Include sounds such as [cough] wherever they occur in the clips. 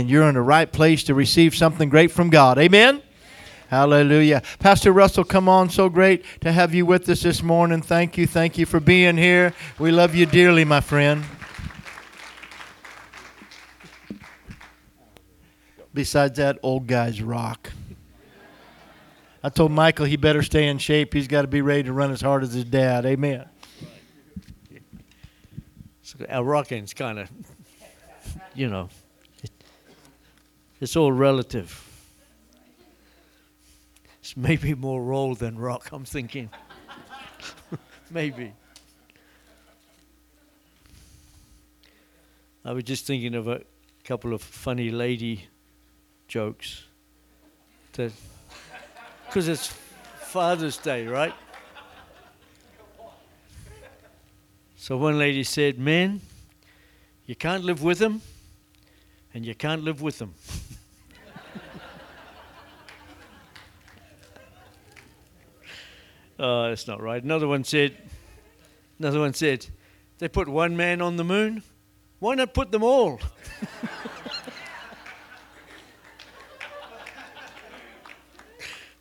and you're in the right place to receive something great from God. Amen? Hallelujah. Pastor Russell, come on. So great to have you with us this morning. Thank you. Thank you for being here. We love you dearly, my friend. Besides that, old guys rock. I told Michael he better stay in shape. He's got to be ready to run as hard as his dad. Amen. So uh, our rocking's kind of, you know, it's all relative. It's maybe more roll than rock, I'm thinking. [laughs] maybe. I was just thinking of a couple of funny lady jokes. Because it's Father's Day, right? So one lady said, Men, you can't live with them, and you can't live with them. [laughs] oh, that's not right. Another one said, another one said, they put one man on the moon. Why not put them all? [laughs]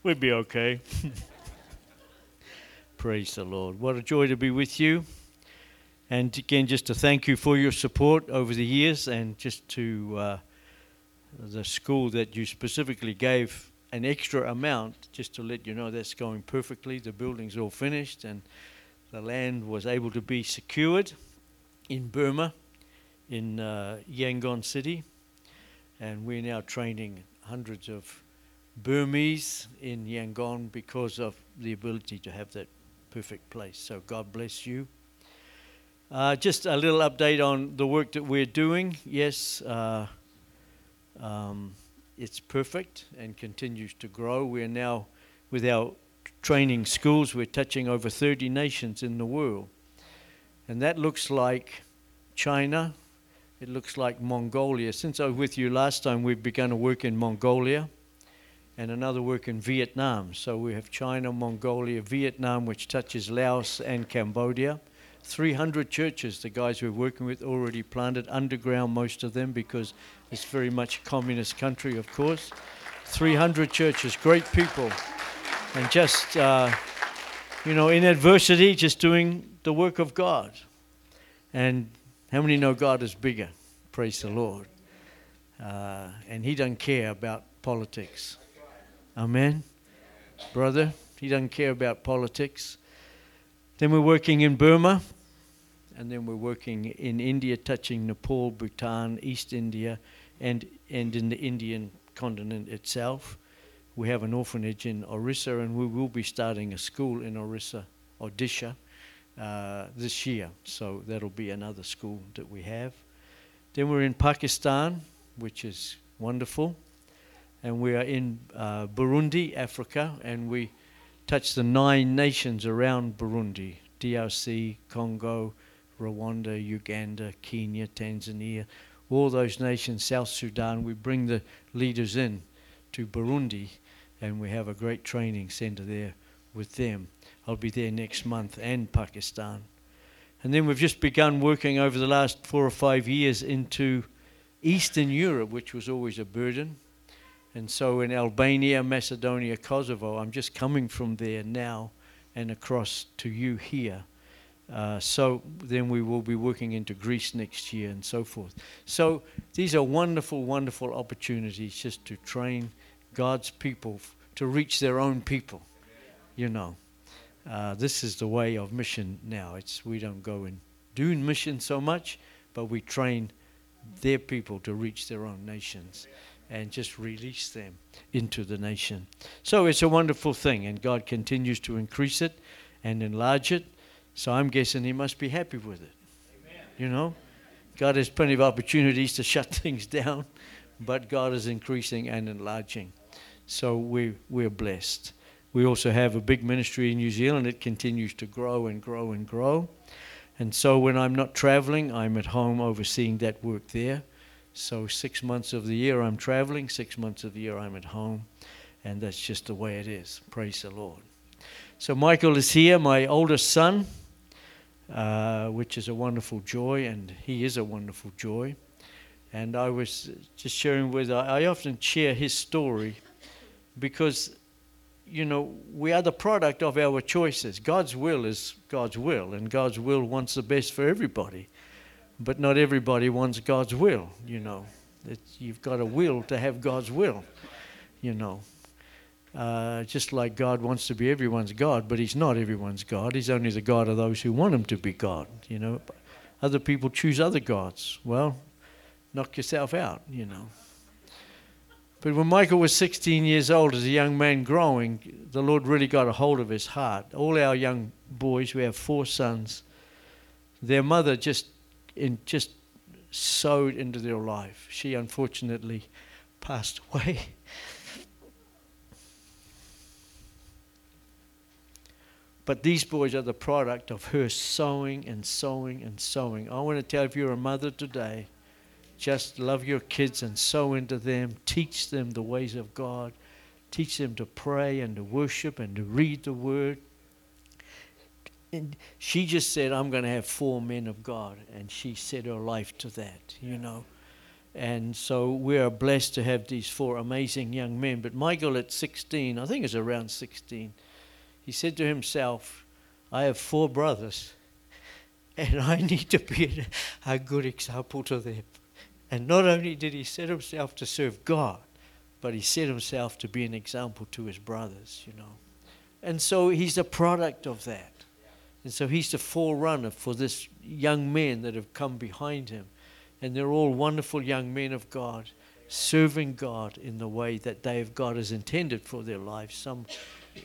We'd be okay. [laughs] Praise the Lord. What a joy to be with you. And again, just to thank you for your support over the years and just to uh, the school that you specifically gave an extra amount, just to let you know that's going perfectly. The building's all finished and the land was able to be secured in Burma, in uh, Yangon City. And we're now training hundreds of Burmese in Yangon because of the ability to have that perfect place. So God bless you. Uh, just a little update on the work that we're doing. Yes, uh, um, it's perfect and continues to grow. We're now, with our training schools, we're touching over 30 nations in the world. And that looks like China, it looks like Mongolia. Since I was with you last time, we've begun to work in Mongolia and another work in Vietnam. So we have China, Mongolia, Vietnam, which touches Laos and Cambodia. 300 churches the guys we're working with already planted underground, most of them, because it's very much a communist country, of course. 300 churches, great people. And just, uh, you know, in adversity, just doing the work of God. And how many know God is bigger? Praise the Lord. Uh, and He doesn't care about politics. Amen. Brother, he doesn't care about politics. Then we're working in Burma, and then we're working in India, touching Nepal, Bhutan, East India, and, and in the Indian continent itself. We have an orphanage in Orissa, and we will be starting a school in Orissa, Odisha, uh, this year. So that'll be another school that we have. Then we're in Pakistan, which is wonderful and we are in uh, Burundi, Africa, and we touch the nine nations around Burundi DRC, Congo, Rwanda, Uganda, Kenya, Tanzania, all those nations, South Sudan. We bring the leaders in to Burundi, and we have a great training center there with them. I'll be there next month, and Pakistan. And then we've just begun working over the last four or five years into Eastern Europe, which was always a burden. And so in Albania, Macedonia, Kosovo, I'm just coming from there now and across to you here. Uh, so then we will be working into Greece next year and so forth. So these are wonderful, wonderful opportunities just to train God's people f- to reach their own people. You know, uh, this is the way of mission now. It's we don't go and do mission so much, but we train their people to reach their own nations and just release them into the nation. So it's a wonderful thing, and God continues to increase it and enlarge it. So I'm guessing He must be happy with it. Amen. You know, God has plenty of opportunities to [laughs] shut things down, but God is increasing and enlarging. So we, we're blessed. We also have a big ministry in New Zealand. It continues to grow and grow and grow. And so when I'm not traveling, I'm at home overseeing that work there. So six months of the year I'm traveling, six months of the year I'm at home, and that's just the way it is. Praise the Lord. So Michael is here, my oldest son, uh, which is a wonderful joy, and he is a wonderful joy. And I was just sharing with, I often share his story because, you know, we are the product of our choices. God's will is God's will, and God's will wants the best for everybody. But not everybody wants God's will, you know. It's, you've got a will to have God's will, you know. Uh, just like God wants to be everyone's God, but He's not everyone's God. He's only the God of those who want Him to be God. You know, other people choose other gods. Well, knock yourself out. You know. But when Michael was 16 years old, as a young man growing, the Lord really got a hold of his heart. All our young boys, we have four sons, their mother just in just sowed into their life. She unfortunately passed [laughs] away. But these boys are the product of her sowing and sowing and sowing. I want to tell you, if you're a mother today, just love your kids and sow into them. Teach them the ways of God. Teach them to pray and to worship and to read the Word. And she just said, I'm going to have four men of God. And she set her life to that, you know. And so we are blessed to have these four amazing young men. But Michael, at 16, I think it's around 16, he said to himself, I have four brothers, and I need to be a good example to them. And not only did he set himself to serve God, but he set himself to be an example to his brothers, you know. And so he's a product of that. And so he's the forerunner for this young men that have come behind him. And they're all wonderful young men of God, serving God in the way that they have God has intended for their lives. Some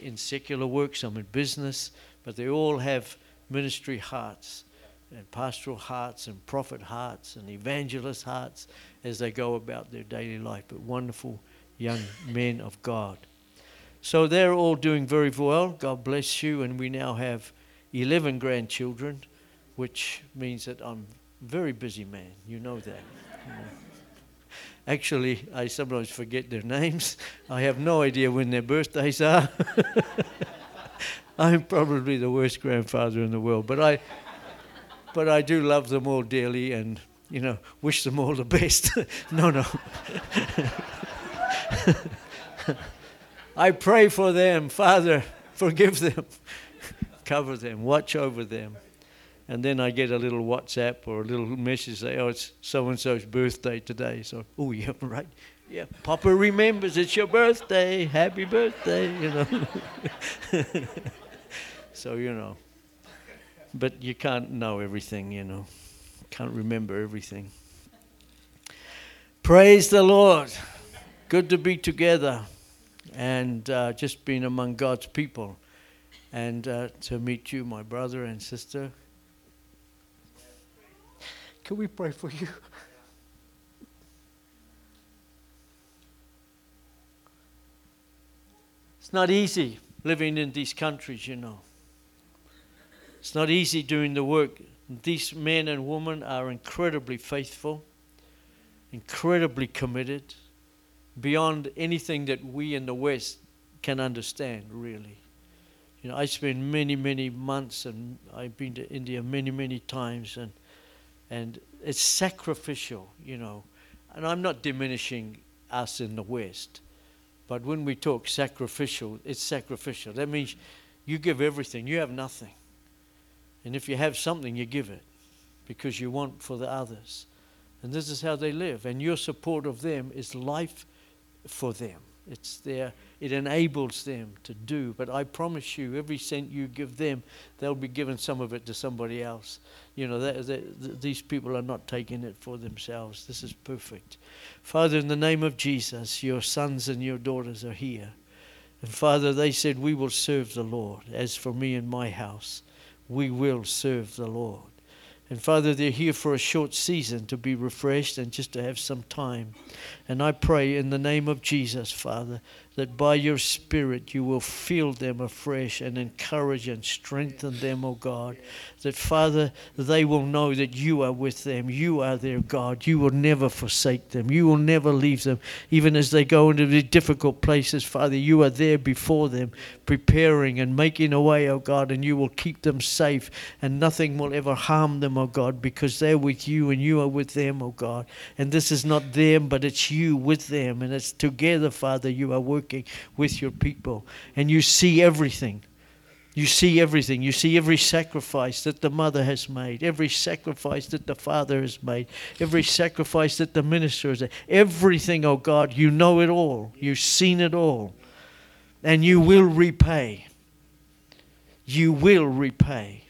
in secular work, some in business, but they all have ministry hearts and pastoral hearts and prophet hearts and evangelist hearts as they go about their daily life. But wonderful young men of God. So they're all doing very well. God bless you. And we now have 11 grandchildren, which means that I'm a very busy man. You know that. Actually, I sometimes forget their names. I have no idea when their birthdays are. [laughs] I'm probably the worst grandfather in the world, but I, but I do love them all dearly, and you know, wish them all the best. [laughs] no, no. [laughs] I pray for them, Father. Forgive them, cover them, watch over them and then I get a little WhatsApp or a little message say, "Oh, it's so and so's birthday today." So, oh [laughs] yeah, right, yeah. Papa remembers it's your birthday. Happy birthday, you know. [laughs] so you know, but you can't know everything, you know. Can't remember everything. Praise the Lord. Good to be together and uh, just being among God's people and uh, to meet you, my brother and sister. Can we pray for you? It's not easy living in these countries, you know. It's not easy doing the work. These men and women are incredibly faithful, incredibly committed, beyond anything that we in the West can understand, really. You know, I spent many, many months, and I've been to India many, many times, and and it's sacrificial, you know. And I'm not diminishing us in the West, but when we talk sacrificial, it's sacrificial. That means you give everything, you have nothing. And if you have something, you give it because you want for the others. And this is how they live. And your support of them is life for them. It's their it enables them to do. But I promise you, every cent you give them, they'll be giving some of it to somebody else. You know, that, that, these people are not taking it for themselves. This is perfect. Father, in the name of Jesus, your sons and your daughters are here. And Father, they said, We will serve the Lord. As for me and my house, we will serve the Lord. And Father, they're here for a short season to be refreshed and just to have some time. And I pray in the name of Jesus, Father, that by your Spirit you will fill them afresh and encourage and strengthen them, O oh God. That, Father, they will know that you are with them. You are their God. You will never forsake them. You will never leave them. Even as they go into the difficult places, Father, you are there before them, preparing and making a way, O oh God, and you will keep them safe, and nothing will ever harm them, O oh God, because they're with you and you are with them, oh God. And this is not them, but it's you with them. And it's together, Father, you are working with your people. And you see everything. You see everything. You see every sacrifice that the mother has made, every sacrifice that the father has made, every sacrifice that the minister has made. Everything, oh God, you know it all. You've seen it all. And you will repay. You will repay.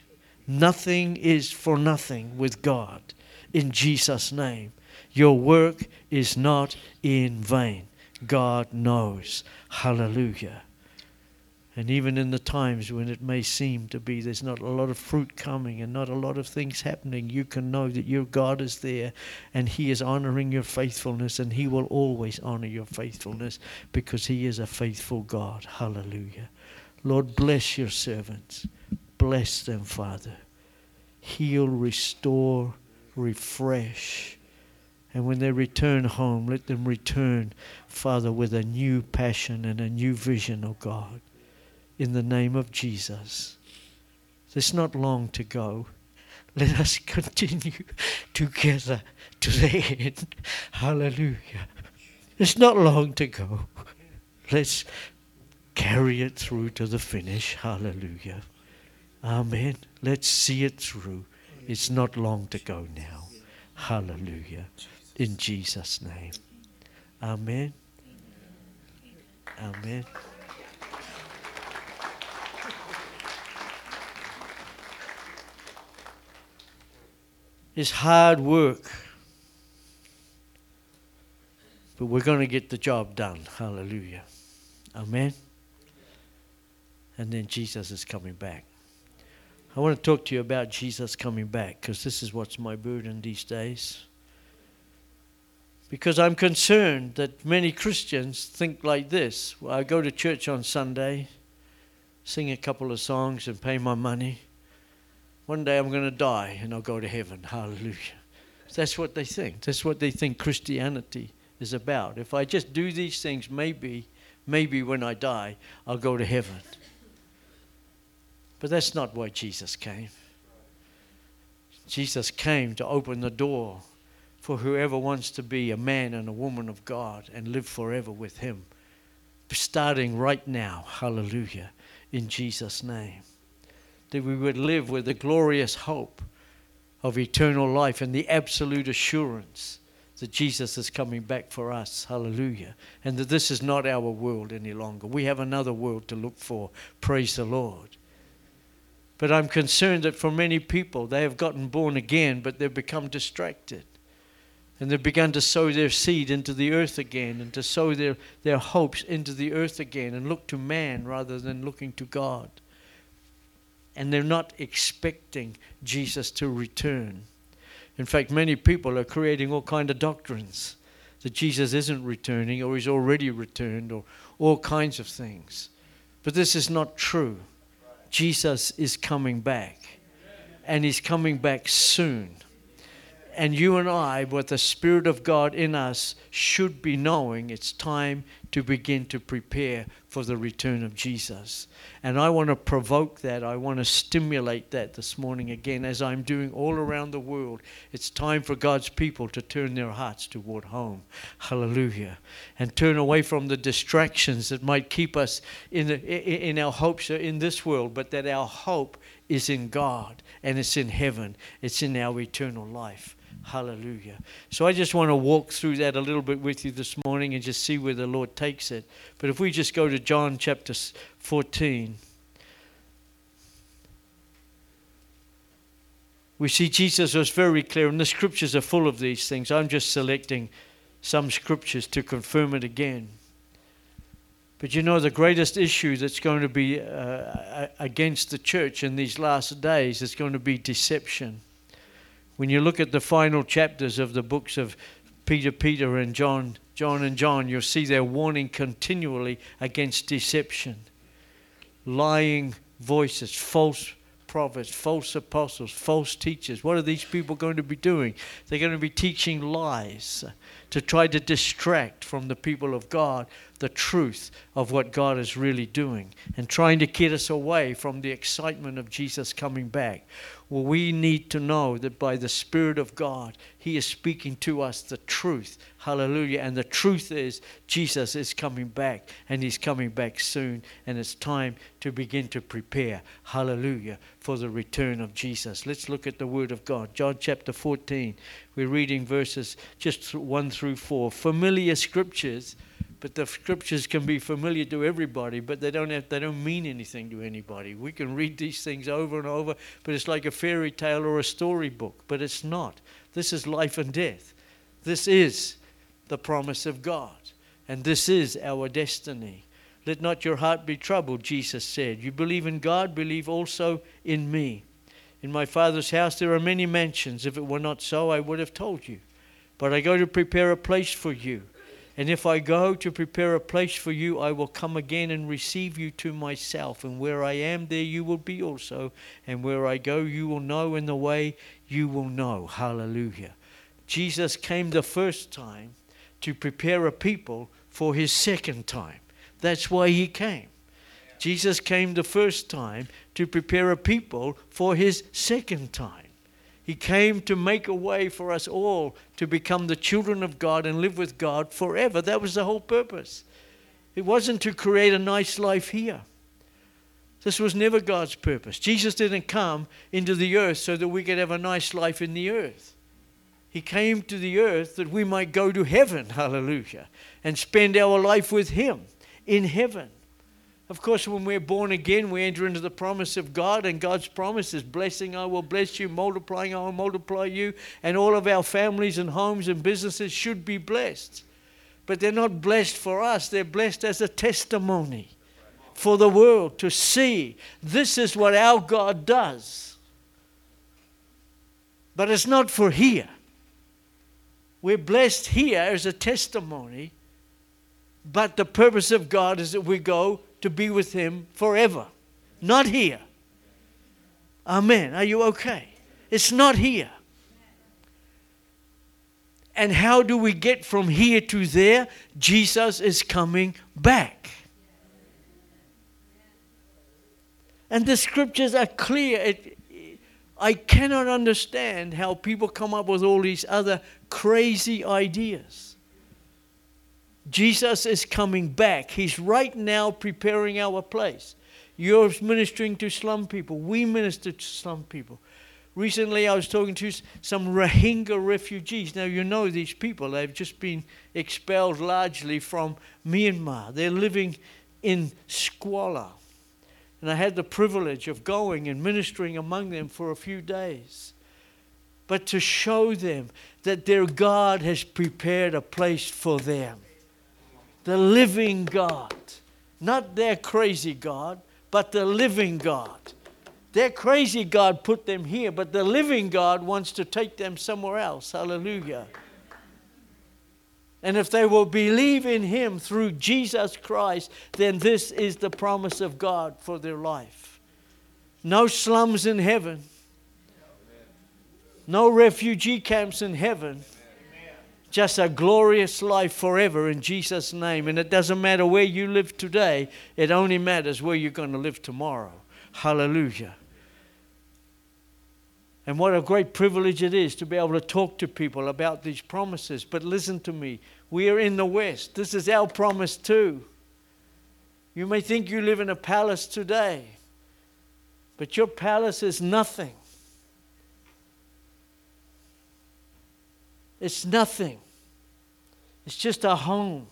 Nothing is for nothing with God. In Jesus' name. Your work is not in vain. God knows. Hallelujah. And even in the times when it may seem to be there's not a lot of fruit coming and not a lot of things happening, you can know that your God is there and He is honoring your faithfulness and He will always honor your faithfulness because He is a faithful God. Hallelujah. Lord, bless your servants. Bless them, Father. Heal, restore, refresh. And when they return home, let them return, Father, with a new passion and a new vision, oh God in the name of Jesus. There's not long to go. Let us [laughs] continue together to the end. Hallelujah. It's not long to go. Let's carry it through to the finish. Hallelujah. Amen. Let's see it through. It's not long to go now. Hallelujah. In Jesus' name. Amen. Amen. It's hard work. But we're going to get the job done. Hallelujah. Amen. And then Jesus is coming back. I want to talk to you about Jesus coming back because this is what's my burden these days. Because I'm concerned that many Christians think like this. Well, I go to church on Sunday, sing a couple of songs, and pay my money one day I'm going to die and I'll go to heaven. [laughs] Hallelujah. That's what they think. That's what they think Christianity is about. If I just do these things, maybe, maybe when I die, I'll go to heaven. But that's not why Jesus came. Jesus came to open the door for whoever wants to be a man and a woman of God and live forever with Him. Starting right now. Hallelujah. In Jesus' name that we would live with the glorious hope of eternal life and the absolute assurance that Jesus is coming back for us. Hallelujah. And that this is not our world any longer. We have another world to look for. Praise the Lord. But I'm concerned that for many people, they have gotten born again, but they've become distracted. And they've begun to sow their seed into the earth again and to sow their, their hopes into the earth again and look to man rather than looking to God and they're not expecting Jesus to return. In fact, many people are creating all kind of doctrines that Jesus isn't returning or he's already returned or all kinds of things. But this is not true. Jesus is coming back and he's coming back soon. And you and I, with the Spirit of God in us, should be knowing it's time to begin to prepare for the return of Jesus. And I want to provoke that. I want to stimulate that this morning again, as I'm doing all around the world. It's time for God's people to turn their hearts toward home. Hallelujah. And turn away from the distractions that might keep us in, the, in our hopes uh, in this world, but that our hope is in God and it's in heaven, it's in our eternal life. Hallelujah. So I just want to walk through that a little bit with you this morning and just see where the Lord takes it. But if we just go to John chapter 14, we see Jesus was very clear, and the scriptures are full of these things. I'm just selecting some scriptures to confirm it again. But you know, the greatest issue that's going to be uh, against the church in these last days is going to be deception. When you look at the final chapters of the books of Peter, Peter, and John, John and John, you'll see they're warning continually against deception, lying voices, false prophets, false apostles, false teachers. What are these people going to be doing? They're going to be teaching lies. to try to distract from the people of God the truth of what God is really doing and trying to get us away from the excitement of Jesus coming back. Well, we need to know that by the Spirit of God, He is speaking to us the truth. Hallelujah. And the truth is, Jesus is coming back, and He's coming back soon. And it's time to begin to prepare, hallelujah, for the return of Jesus. Let's look at the Word of God. John chapter 14. We're reading verses just 1 through 4. Familiar scriptures but the scriptures can be familiar to everybody, but they don't have, they don't mean anything to anybody. We can read these things over and over, but it's like a fairy tale or a storybook, but it's not. This is life and death. This is the promise of God, and this is our destiny. Let not your heart be troubled, Jesus said. You believe in God, believe also in me. In my Father's house there are many mansions. If it were not so, I would have told you. But I go to prepare a place for you. And if I go to prepare a place for you, I will come again and receive you to myself. And where I am, there you will be also. And where I go, you will know, and the way you will know. Hallelujah. Jesus came the first time to prepare a people for his second time. That's why he came. Jesus came the first time to prepare a people for his second time. He came to make a way for us all to become the children of God and live with God forever. That was the whole purpose. It wasn't to create a nice life here. This was never God's purpose. Jesus didn't come into the earth so that we could have a nice life in the earth. He came to the earth that we might go to heaven, [laughs] hallelujah, and spend our life with Him in heaven. Of course, when we're born again, we enter into the promise of God, and God's promise is blessing, I will bless you, multiplying, I will multiply you, and all of our families and homes and businesses should be blessed. But they're not blessed for us, they're blessed as a testimony for the world to see this is what our God does. But it's not for here. We're blessed here as a testimony, but the purpose of God is that we go to be with Him forever, not here. Amen. Are you okay? It's not here. And how do we get from here to there? Jesus is coming back. And the scriptures are clear. It, I cannot understand how people come up with all these other crazy ideas. Jesus is coming back. He's right now preparing our place. You're ministering to slum people. We minister to slum people. Recently, I was talking to some Rohingya refugees. Now, you know these people. They've just been expelled largely from Myanmar. They're living in squalor. And I had the privilege of going and ministering among them for a few days. But to show them that their God has prepared a place for them the living God. Not their crazy God, but the living God. Their crazy God put them here, but the living God wants to take them somewhere else. Hallelujah. And if they will believe in Him through Jesus Christ, then this is the promise of God for their life. No slums in heaven, no refugee camps in heaven just a glorious life forever in Jesus' name. And it doesn't matter where you live today, it only matters where you're going to live tomorrow. Hallelujah. And what a great privilege it is to be able to talk to people about these promises. But listen to me, we are in the West. This is our promise too. You may think you live in a palace today, but your palace is nothing It's nothing, it's just a home.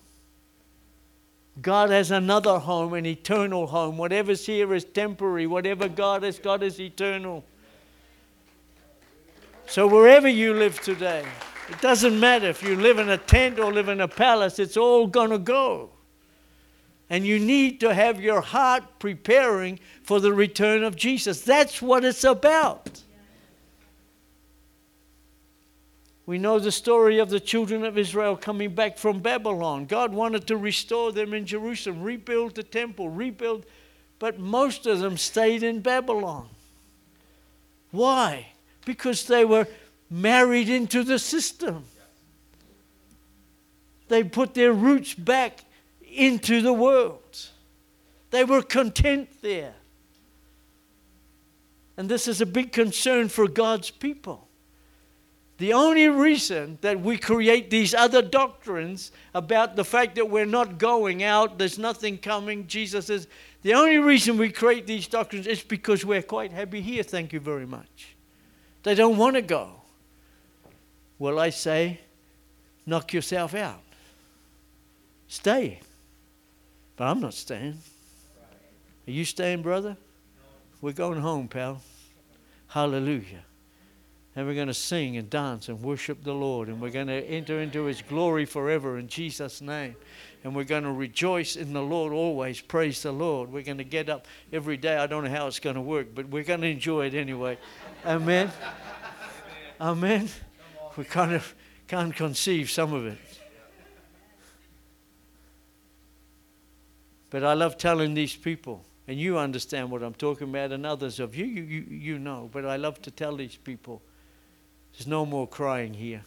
God has another home, an eternal home. Whatever's here is temporary. Whatever God has got is eternal. So, wherever you live today, it doesn't matter if you live in a tent or live in a palace, it's all going to go. And you need to have your heart preparing for the return of Jesus. That's what it's about. We know the story of the children of Israel coming back from Babylon. God wanted to restore them in Jerusalem, rebuild the temple, rebuild, but most of them stayed in Babylon. Why? Because they were married into the system. They put their roots back into the world. They were content there. And this is a big concern for God's people. The only reason that we create these other doctrines about the fact that we're not going out, there's nothing coming, Jesus says, the only reason we create these doctrines is because we're quite happy here, thank you very much. They don't want to go. Well, I say, knock yourself out. Stay. But I'm not staying. Are you staying, brother? We're going home, pal. Hallelujah. And we're going to sing and dance and worship the Lord. And we're going to enter into His glory forever in Jesus' name. And we're going to rejoice in the Lord always. Praise the Lord. We're going to get up every day. I don't know how it's going to work, but we're going to enjoy it anyway. Amen. Amen. We kind of can't conceive some of it. But I love telling these people and you understand what I'm talking about, and others of you, you, you, you know. But I love to tell these people there's no more crying here.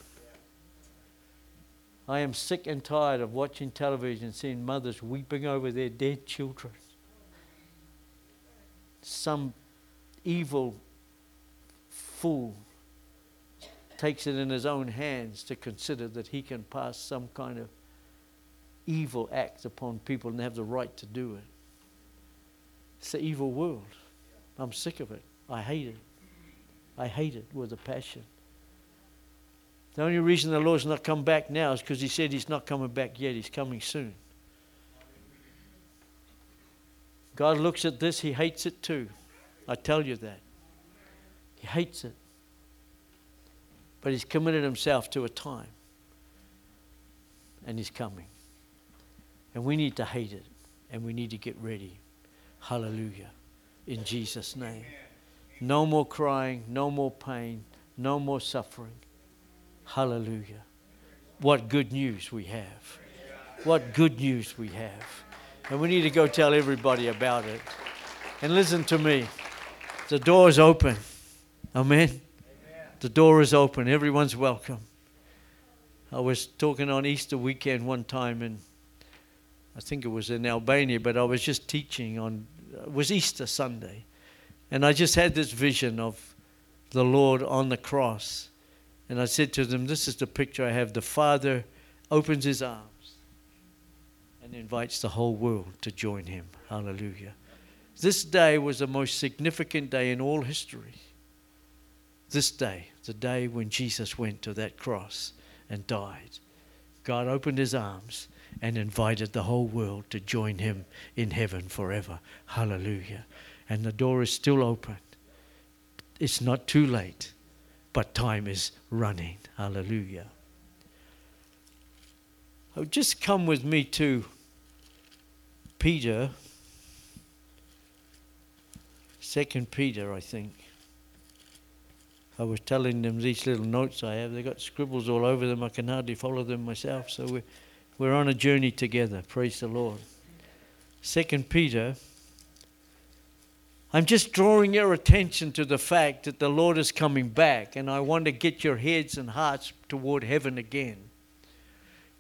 I am sick and tired of watching television, seeing mothers weeping over their dead children. Some evil fool takes it in his own hands to consider that he can pass some kind of evil act upon people and have the right to do it. It's the evil world. I'm sick of it. I hate it. I hate it with a passion. The only reason the Lord's not come back now is because He said He's not coming back yet. He's coming soon. God looks at this, He hates it too. I tell you that. He hates it. But He's committed Himself to a time. And He's coming. And we need to hate it. And we need to get ready. Hallelujah. In Jesus' name. No more crying, no more pain, no more suffering. Hallelujah. What good news we have. What good news we have. And we need to go tell everybody about it. And listen to me. The door is open. Amen. The door is open. Everyone's welcome. I was talking on Easter weekend one time and I think it was in Albania, but I was just teaching on uh, it was Easter Sunday. And I just had this vision of the Lord on the cross. And I said to them, This is the picture I have. The Father opens his arms and invites the whole world to join him. Hallelujah. This day was the most significant day in all history. This day, the day when Jesus went to that cross and died. God opened his arms and invited the whole world to join him in heaven forever. Hallelujah. And the door is still open. It's not too late, but time is running. Hallelujah. Oh, just come with me to Peter, Second Peter, I think. I was telling them these little notes I have. They've got scribbles all over them. I can hardly follow them myself. So we're we're on a journey together. Praise the Lord. Second Peter. I'm just drawing your attention to the fact that the Lord is coming back, and I want to get your heads and hearts toward heaven again.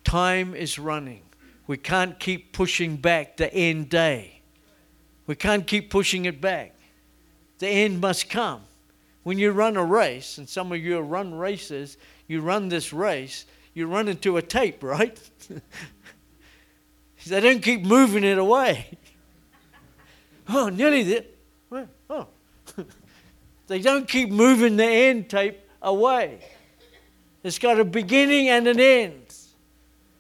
Time is running. We can't keep pushing back the end day. We can't keep pushing it back. The end must come. When you run a race, and some of you run races, you run this race, you run into a tape, right? [laughs] they don't keep moving it away. [laughs] Oh, nearly there. They don't keep moving the end tape away. It's got a beginning and an end.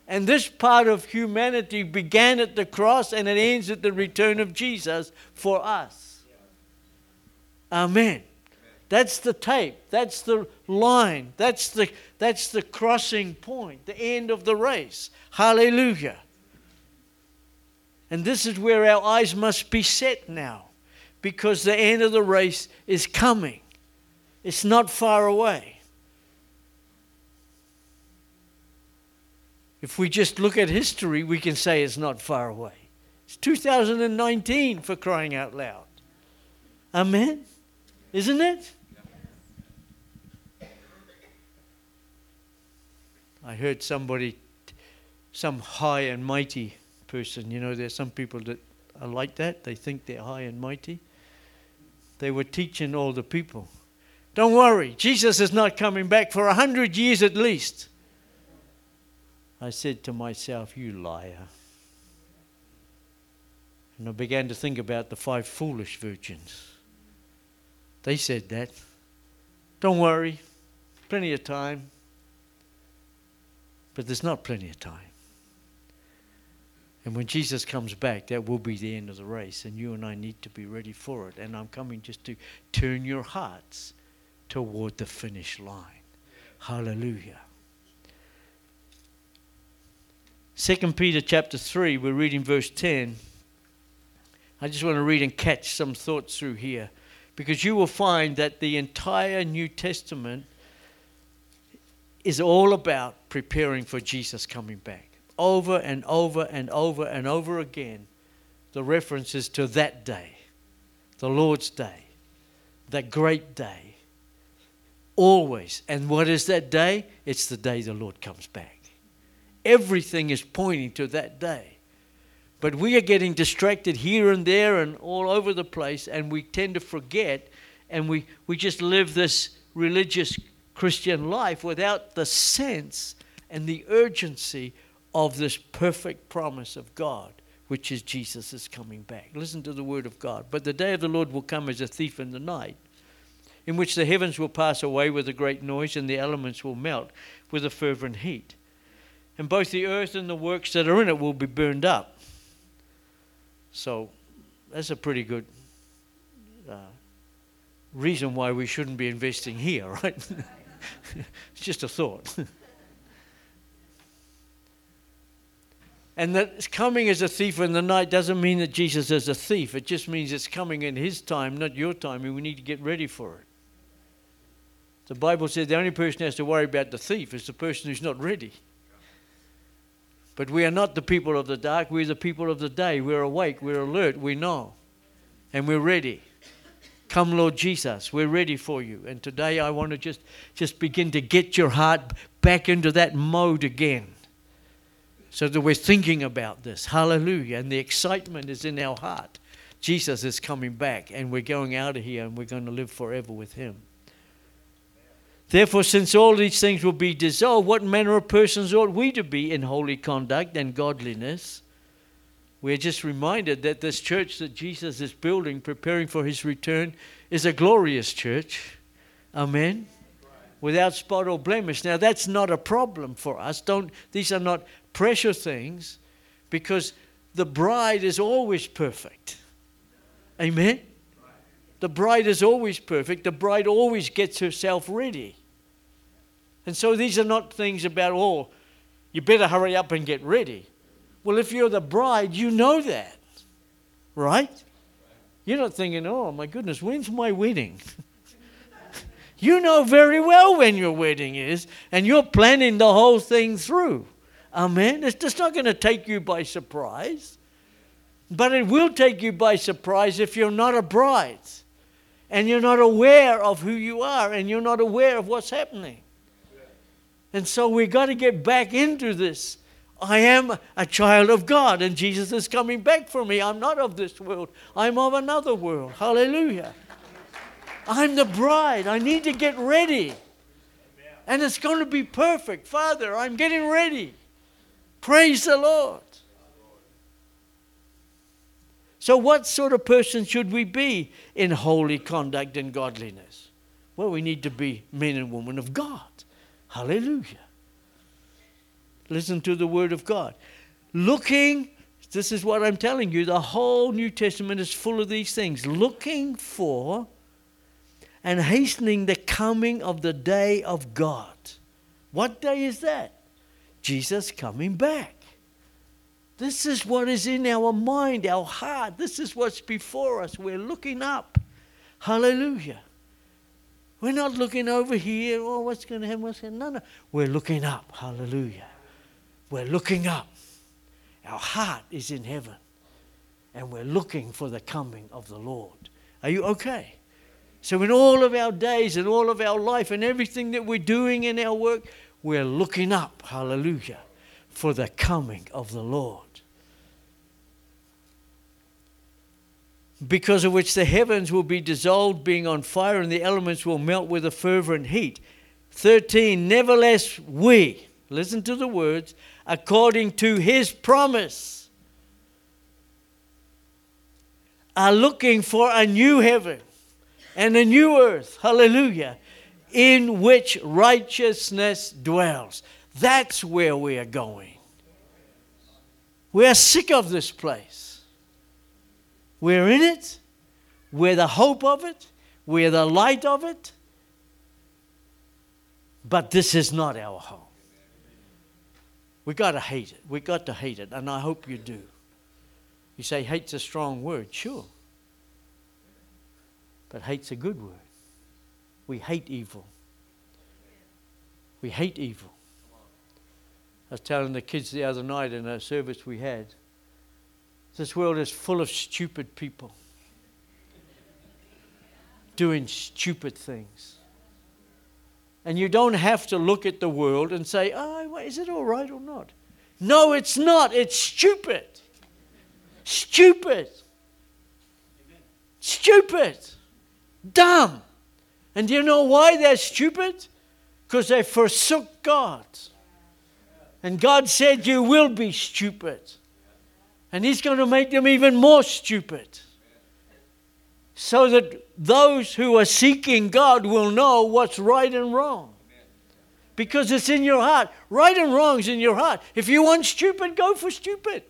And this part of humanity began at the cross and it ends at the return of Jesus for us. Amen. That's the tape. That's the line. That's the, that's the crossing point, the end of the race. Hallelujah. And this is where our eyes must be set now because the end of the race is coming, it's not far away. If we just look at history, we can say it's not far away. It's 2019 for crying out loud. Amen? Isn't it? I heard somebody some high and mighty person. You know, there's some people that are like that. They think they're high and mighty. They were teaching all the people. Don't worry, Jesus is not coming back for a hundred years at least. I said to myself, You liar. And I began to think about the five foolish virgins. They said that. Don't worry, plenty of time. But there's not plenty of time. And when Jesus comes back, that will be the end of the race, and you and I need to be ready for it. And I'm coming just to turn your hearts toward the finish line. Hallelujah. 2 Peter chapter 3, we're reading verse 10. I just want to read and catch some thoughts through here because you will find that the entire New Testament is all about preparing for Jesus coming back. Over and over and over and over again, the references to that day, the Lord's day, that great day. Always. And what is that day? It's the day the Lord comes back. Everything is pointing to that day. But we are getting distracted here and there and all over the place, and we tend to forget, and we, we just live this religious Christian life without the sense and the urgency of this perfect promise of God, which is Jesus is coming back. Listen to the word of God. But the day of the Lord will come as a thief in the night, in which the heavens will pass away with a great noise, and the elements will melt with a fervent heat. And both the earth and the works that are in it will be burned up. So that's a pretty good uh, reason why we shouldn't be investing here, [laughs] right? it's just a thought. [laughs] and that coming as a thief in the night doesn't mean that Jesus is a thief. It just means it's coming in his time, not your time, and we need to get ready for it. The Bible says the only person who has to worry about the thief is the person who's not ready. But we are not the people of the dark, we're the people of the day. We're awake, we're alert, we know, and we're ready. Come, Lord Jesus, we're ready for you. And today I want to just, just begin to get your heart back into that mode again so that we're thinking about this. Hallelujah. And the excitement is in our heart. Jesus is coming back, and we're going out of here and we're going to live forever with him. Therefore, since all these things will be dissolved, what manner of persons ought we to be in holy conduct and godliness? We're just reminded that this church that Jesus is building, preparing for his return, is a glorious church. Amen. Without spot or blemish. Now that's not a problem for us. Don't these are not pressure things because the bride is always perfect. Amen. The bride is always perfect. The bride always gets herself ready. And so these are not things about, oh, you better hurry up and get ready. Well, if you're the bride, you know that, right? You're not thinking, oh my goodness, when's my wedding? [laughs] you know very well when your wedding is, and you're planning the whole thing through. Amen. It's just not going to take you by surprise, but it will take you by surprise if you're not a bride and you're not aware of who you are and you're not aware of what's happening. And so we've got to get back into this. I am a child of God, and Jesus is coming back for me. I'm not of this world, I'm of another world. Hallelujah. I'm the bride. I need to get ready. And it's going to be perfect. Father, I'm getting ready. Praise the Lord. So, what sort of person should we be in holy conduct and godliness? Well, we need to be men and women of God. Hallelujah. Listen to the word of God. Looking, this is what I'm telling you, the whole New Testament is full of these things. Looking for and hastening the coming of the day of God. What day is that? Jesus coming back. This is what is in our mind, our heart. This is what's before us. We're looking up. Hallelujah. We're not looking over here, oh, what's going to happen? What's going to No, no. We're looking up. Hallelujah. We're looking up. Our heart is in heaven. And we're looking for the coming of the Lord. Are you okay? So, in all of our days and all of our life and everything that we're doing in our work, we're looking up. Hallelujah. for the coming of the Lord. Because of which the heavens will be dissolved, being on fire, and the elements will melt with a fervent heat. 13. Nevertheless, we, listen to the words, according to his promise, are looking for a new heaven and a new earth. Hallelujah. In which righteousness dwells. That's where we are going. We are sick of this place. We're in it. We're the hope of it. We're the light of it. But this is not our home. We got to hate it. We got to hate it, and I hope you do. You say hate's a strong word, sure. But hate's a good word. We hate evil. We hate evil. I was telling the kids the other night in a service we had this world is full of stupid people doing stupid things. And you don't have to look at the world and say, oh, is it all right or not? No, it's not. It's stupid. Stupid. Stupid. Dumb. And do you know why they're stupid? Because they forsook God. And God said, You will be stupid. And He's going to make them even more stupid. So that those who are seeking God will know what's right and wrong. Because it's in your heart. Right and wrong is in your heart. If you want stupid, go for stupid.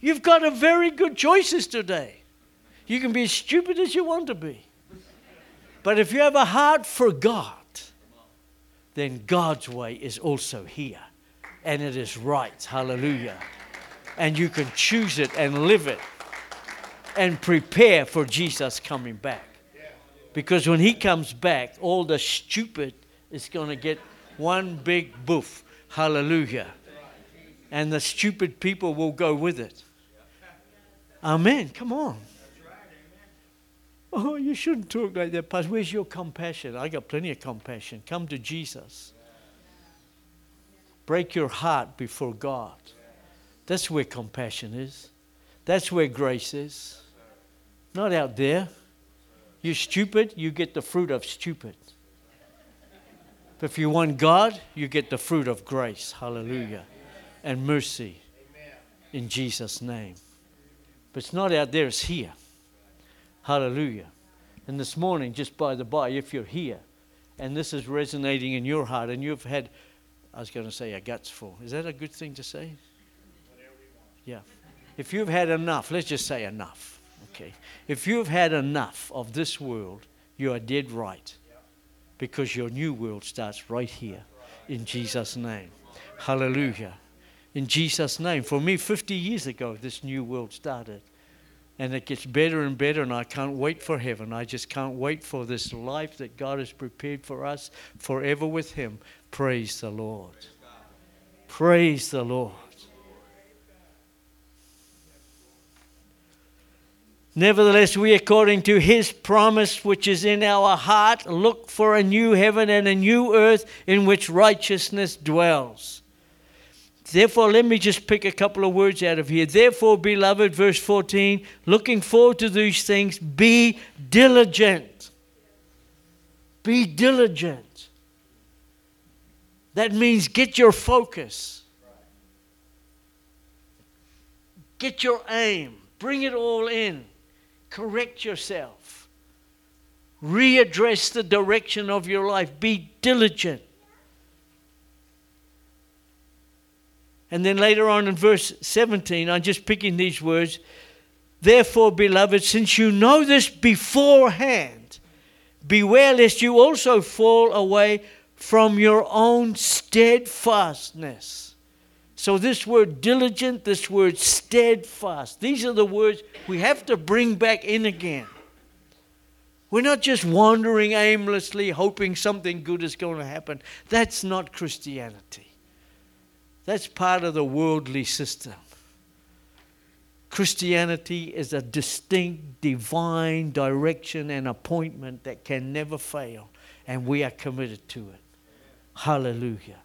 You've got a very good choices today. You can be as stupid as you want to be. But if you have a heart for God, then God's way is also here. And it is right. Hallelujah. And you can choose it and live it and prepare for Jesus coming back. Because when he comes back, all the stupid is going to get one big boof. Hallelujah. And the stupid people will go with it. Amen. Come on. Oh, you shouldn't talk like that, Pastor. Where's your compassion? I got plenty of compassion. Come to Jesus. Break your heart before God. That's where compassion is. That's where grace is. Not out there. You're stupid, you get the fruit of stupid. But if you want God, you get the fruit of grace. Hallelujah. And mercy. In Jesus' name. But it's not out there, it's here. Hallelujah. And this morning, just by the by, if you're here and this is resonating in your heart and you've had, I was going to say, a guts full. Is that a good thing to say? Yeah. If you've had enough, let's just say enough. Okay. If you've had enough of this world, you are dead right. Because your new world starts right here in Jesus' name. Hallelujah. In Jesus' name. For me, 50 years ago, this new world started and it gets better and better and i can't wait for heaven. I just can't wait for this life that god has prepared for us forever with him. Praise the lord. Praise the lord. Nevertheless, we, according to his promise which is in our heart, look for a new heaven and a new earth in which righteousness dwells. Therefore, let me just pick a couple of words out of here. Therefore, beloved, verse 14, looking forward to these things, be diligent. Be diligent. That means get your focus, get your aim, bring it all in, correct yourself, readdress the direction of your life, be diligent. And then later on in verse 17, I'm just picking these words. Therefore, beloved, since you know this beforehand, beware lest you also fall away from your own steadfastness. So, this word diligent, this word steadfast, these are the words we have to bring back in again. We're not just wandering aimlessly, hoping something good is going to happen. That's not Christianity. That's part of the worldly system. Christianity is a distinct divine direction and appointment that can never fail, and we are committed to it. Hallelujah.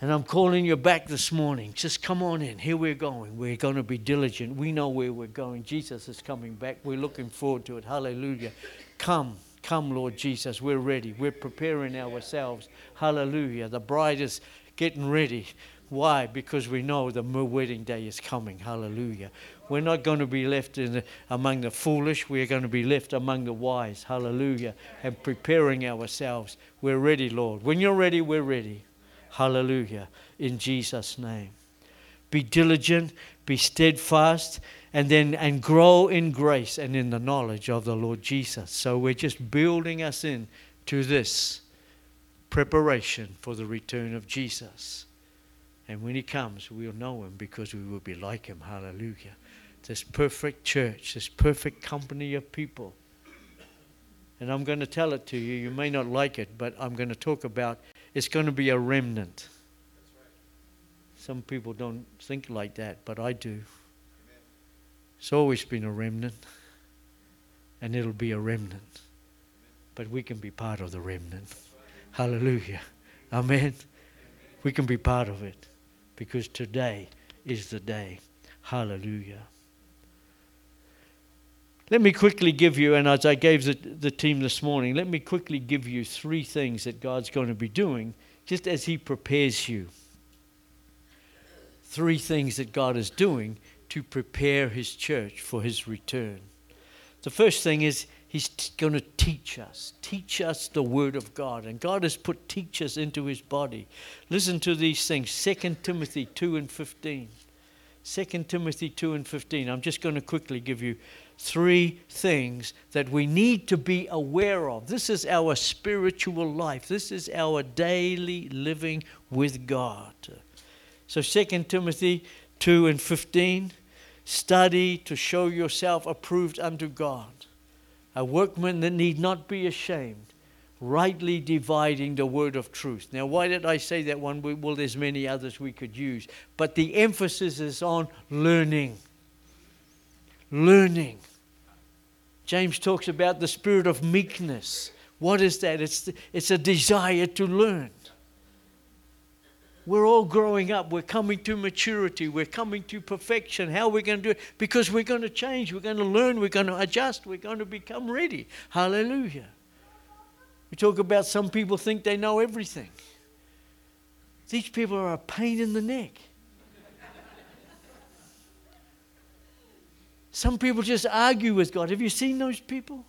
And I'm calling you back this morning. Just come on in. Here we're going. We're going to be diligent. We know where we're going. Jesus is coming back. We're looking forward to it. Hallelujah. Come, come, Lord Jesus. We're ready. We're preparing ourselves. Hallelujah. The bride is getting ready. Why? Because we know the wedding day is coming. Hallelujah. We're not going to be left the, among the foolish. We're going to be left among the wise. Hallelujah. And preparing ourselves. We're ready, Lord. When you're ready, we're ready. Hallelujah. In Jesus' name. Be diligent, be steadfast, and then and grow in grace and in the knowledge of the Lord Jesus. So we're just building us in to this preparation for the return of Jesus. And when he comes, we'll know him because we will be like him. Hallelujah. This perfect church, this perfect company of people. And I'm going to tell it to you. You may not like it, but I'm going to talk about it's going to be a remnant. Some people don't think like that, but I do. It's always been a remnant, and it'll be a remnant. But we can be part of the remnant. Hallelujah. Amen. We can be part of it because today is the day. Hallelujah. Let me quickly give you, and as I gave the, the team this morning, let me quickly give you three things that God's going to be doing just as He prepares you. Three things that God is doing to prepare His church for His return. The first thing is He's t- going to teach us, teach us the Word of God. And God has put teachers into His body. Listen to these things 2 Timothy 2 and 15. 2 Timothy 2 and 15. I'm just going to quickly give you three things that we need to be aware of. This is our spiritual life, this is our daily living with God. So 2 Timothy 2 and 15 study to show yourself approved unto God, a workman that need not be ashamed. Rightly dividing the word of truth. Now, why did I say that one? Well, there's many others we could use, but the emphasis is on learning. Learning. James talks about the spirit of meekness. What is that? It's, it's a desire to learn. We're all growing up. We're coming to maturity. We're coming to perfection. How are we going to do it? Because we're going to change. We're going to learn. We're going to adjust. We're going to become ready. Hallelujah. We talk about some people think they know everything. These people are a pain in the neck. Some people just argue with God. Have you seen those people?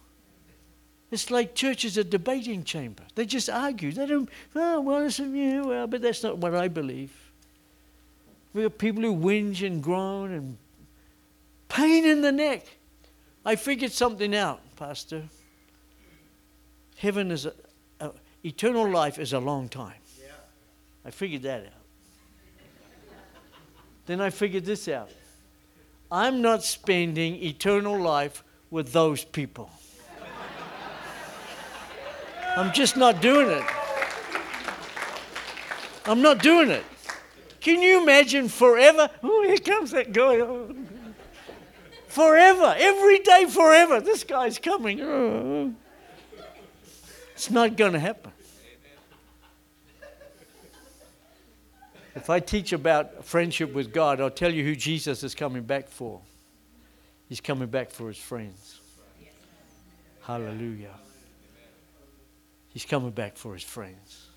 It's like church is a debating chamber. They just argue. They don't, oh, well, listen, yeah, well, but that's not what I believe. We have people who whinge and groan and pain in the neck. I figured something out, Pastor. Heaven is a, a eternal life is a long time. Yeah. I figured that out. [laughs] then I figured this out. I'm not spending eternal life with those people. I'm just not doing it. I'm not doing it. Can you imagine forever? Oh, here comes that guy. Forever, every day, forever. This guy's coming. Oh. It's not going to happen. If I teach about friendship with God, I'll tell you who Jesus is coming back for. He's coming back for his friends. Hallelujah. He's coming back for his friends.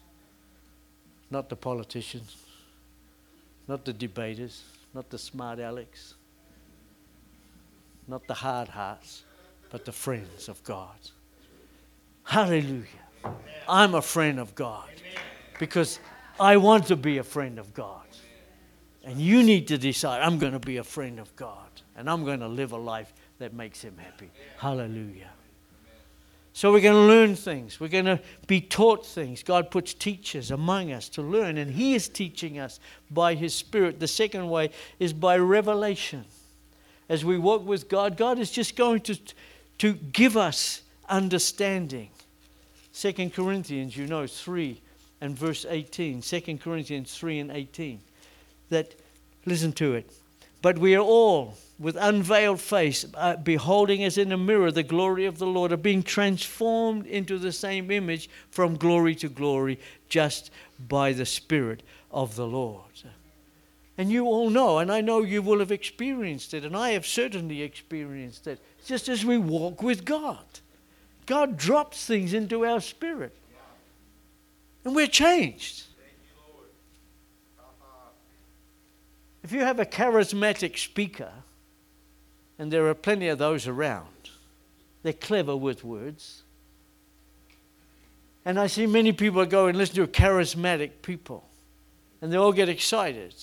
Not the politicians, not the debaters, not the smart Alex, not the hard hearts, but the friends of God. Hallelujah. I'm a friend of God because I want to be a friend of God. And you need to decide I'm going to be a friend of God and I'm going to live a life that makes Him happy. Hallelujah. So we're going to learn things. We're going to be taught things. God puts teachers among us to learn, and He is teaching us by His Spirit. The second way is by revelation. As we walk with God, God is just going to, to give us understanding. Second Corinthians, you know, 3 and verse 18, 2 Corinthians 3 and 18, that, listen to it, but we are all, with unveiled face, uh, beholding as in a mirror the glory of the Lord, are being transformed into the same image from glory to glory, just by the Spirit of the Lord. And you all know, and I know you will have experienced it, and I have certainly experienced it, just as we walk with God. God drops things into our spirit, and we're changed. If you have a charismatic speaker, and there are plenty of those around, they're clever with words. And I see many people go and listen to charismatic people, and they all get excited.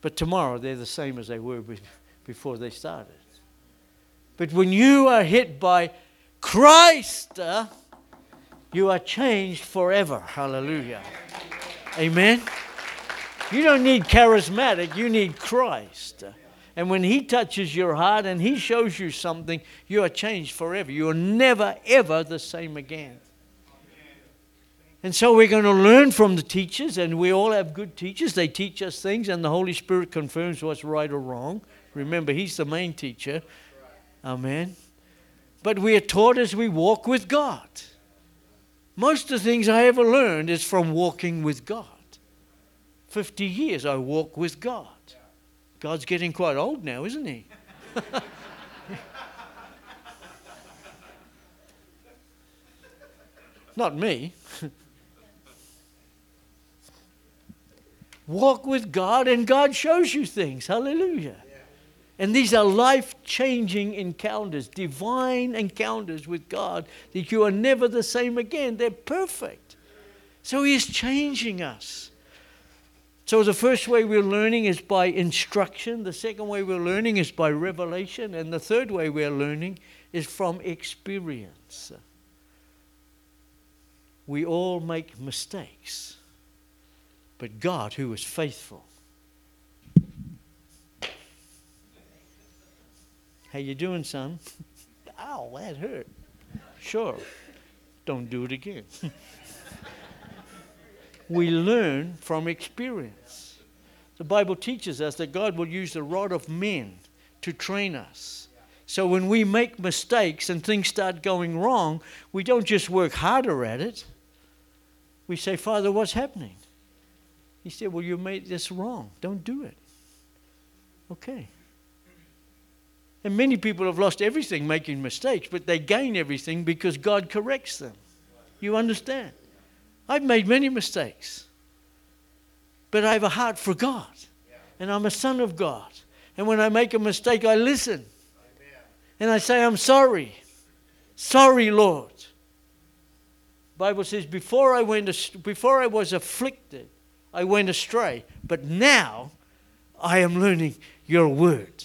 But tomorrow they're the same as they were before they started. But when you are hit by Christ, uh, you are changed forever. Hallelujah. Amen. You don't need charismatic, you need Christ. And when He touches your heart and He shows you something, you are changed forever. You are never, ever the same again. And so we're going to learn from the teachers, and we all have good teachers. They teach us things, and the Holy Spirit confirms what's right or wrong. Remember, He's the main teacher. Amen. But we are taught as we walk with God. Most of the things I ever learned is from walking with God. 50 years I walk with God. God's getting quite old now, isn't He? [laughs] Not me. [laughs] Walk with God, and God shows you things. Hallelujah. And these are life changing encounters, divine encounters with God that you are never the same again. They're perfect. So He is changing us. So the first way we're learning is by instruction, the second way we're learning is by revelation, and the third way we're learning is from experience. We all make mistakes. But God, who is faithful. How you doing, son? [laughs] Ow, that hurt. Sure. Don't do it again. [laughs] we learn from experience. The Bible teaches us that God will use the rod of men to train us. So when we make mistakes and things start going wrong, we don't just work harder at it. We say, Father, what's happening? He said, Well, you made this wrong. Don't do it. Okay. And many people have lost everything making mistakes, but they gain everything because God corrects them. You understand? I've made many mistakes, but I have a heart for God, and I'm a son of God. And when I make a mistake, I listen. And I say, I'm sorry. Sorry, Lord. Bible says, before I, went, before I was afflicted, I went astray. But now I am learning your word.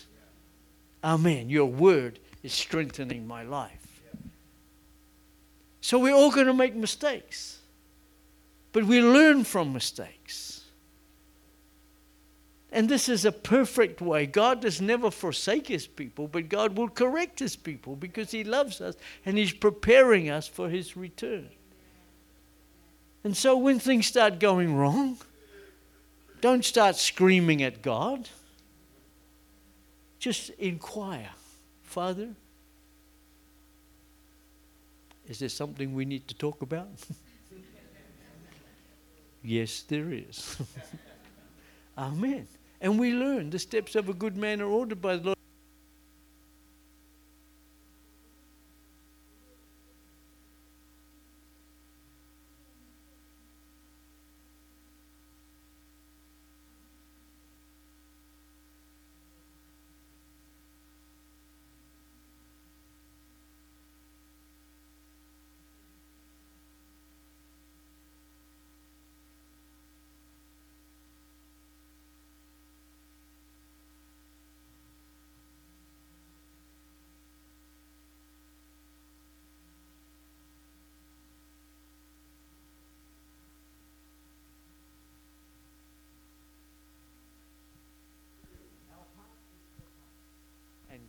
Amen. Your word is strengthening my life. So we're all going to make mistakes. But we learn from mistakes. And this is a perfect way. God does never forsake his people, but God will correct his people because he loves us and he's preparing us for his return. And so when things start going wrong, don't start screaming at God. Just inquire Father, is there something we need to talk about? [laughs] yes, there is. [laughs] Amen. And we learn the steps of a good man are ordered by the Lord.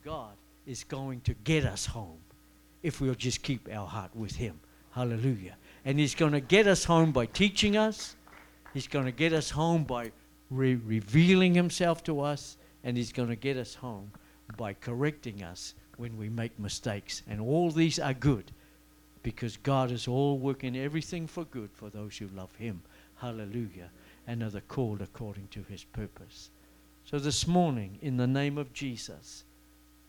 God is going to get us home if we'll just keep our heart with Him. Hallelujah. And He's going to get us home by teaching us, He's going to get us home by re- revealing Himself to us, and He's going to get us home by correcting us when we make mistakes. And all these are good because God is all working everything for good for those who love Him. Hallelujah. and are the called according to his purpose. So this morning, in the name of Jesus,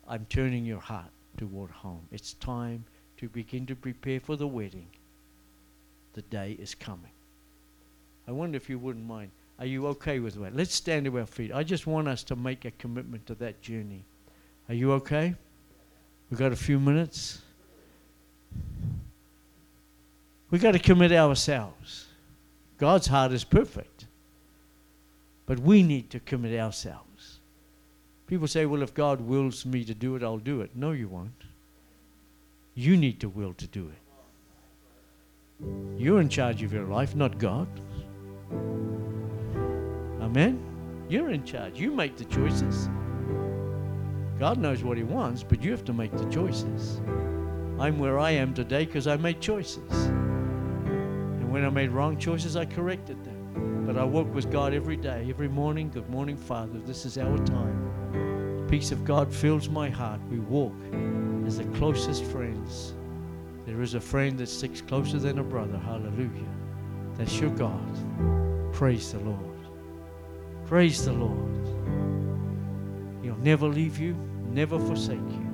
I'm turning your heart toward home. It's time to begin to prepare for the wedding. The day is coming. I wonder if you wouldn't mind. Are you okay with that? Let's stand to our feet. I just want us to make a commitment to that journey. Are you okay? We've got a few minutes. We've got to commit ourselves. God's heart is perfect. But we need to commit ourselves. People say, well, if God wills me to do it, I'll do it. No, you won't. You need to will to do it. You're in charge of your life, not God. Amen? You're in charge. You make the choices. God knows what He wants, but you have to make the choices. I'm where I am today because I made choices. And when I made wrong choices, I corrected them. But I walk with God every day, every morning. Good morning, Father. This is our time. Peace of God fills my heart. We walk as the closest friends. There is a friend that sticks closer than a brother. Hallelujah. That's your God. Praise the Lord. Praise the Lord. He'll never leave you, never forsake you.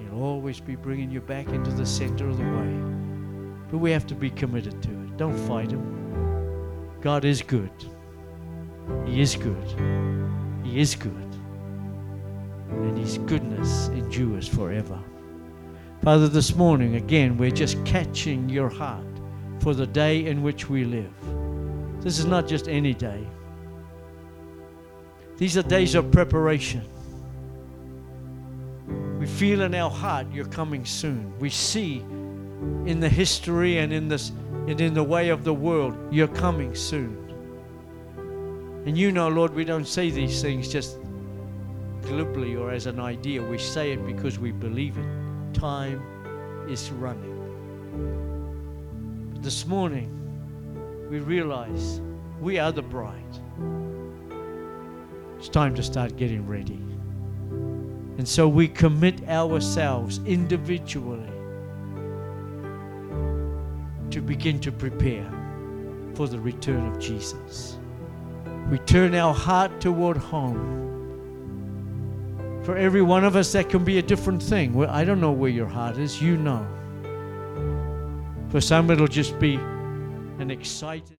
He'll always be bringing you back into the center of the way. But we have to be committed to it. Don't fight Him. God is good. He is good. He is good. And His goodness endures forever. Father, this morning, again, we're just catching your heart for the day in which we live. This is not just any day. These are days of preparation. We feel in our heart you're coming soon. We see in the history and in this and in the way of the world you're coming soon. And you know, Lord, we don't say these things just glibly or as an idea. We say it because we believe it. Time is running. But this morning, we realize we are the bride. It's time to start getting ready. And so we commit ourselves individually to begin to prepare for the return of Jesus. We turn our heart toward home. For every one of us, that can be a different thing. Well, I don't know where your heart is, you know. For some, it'll just be an excited.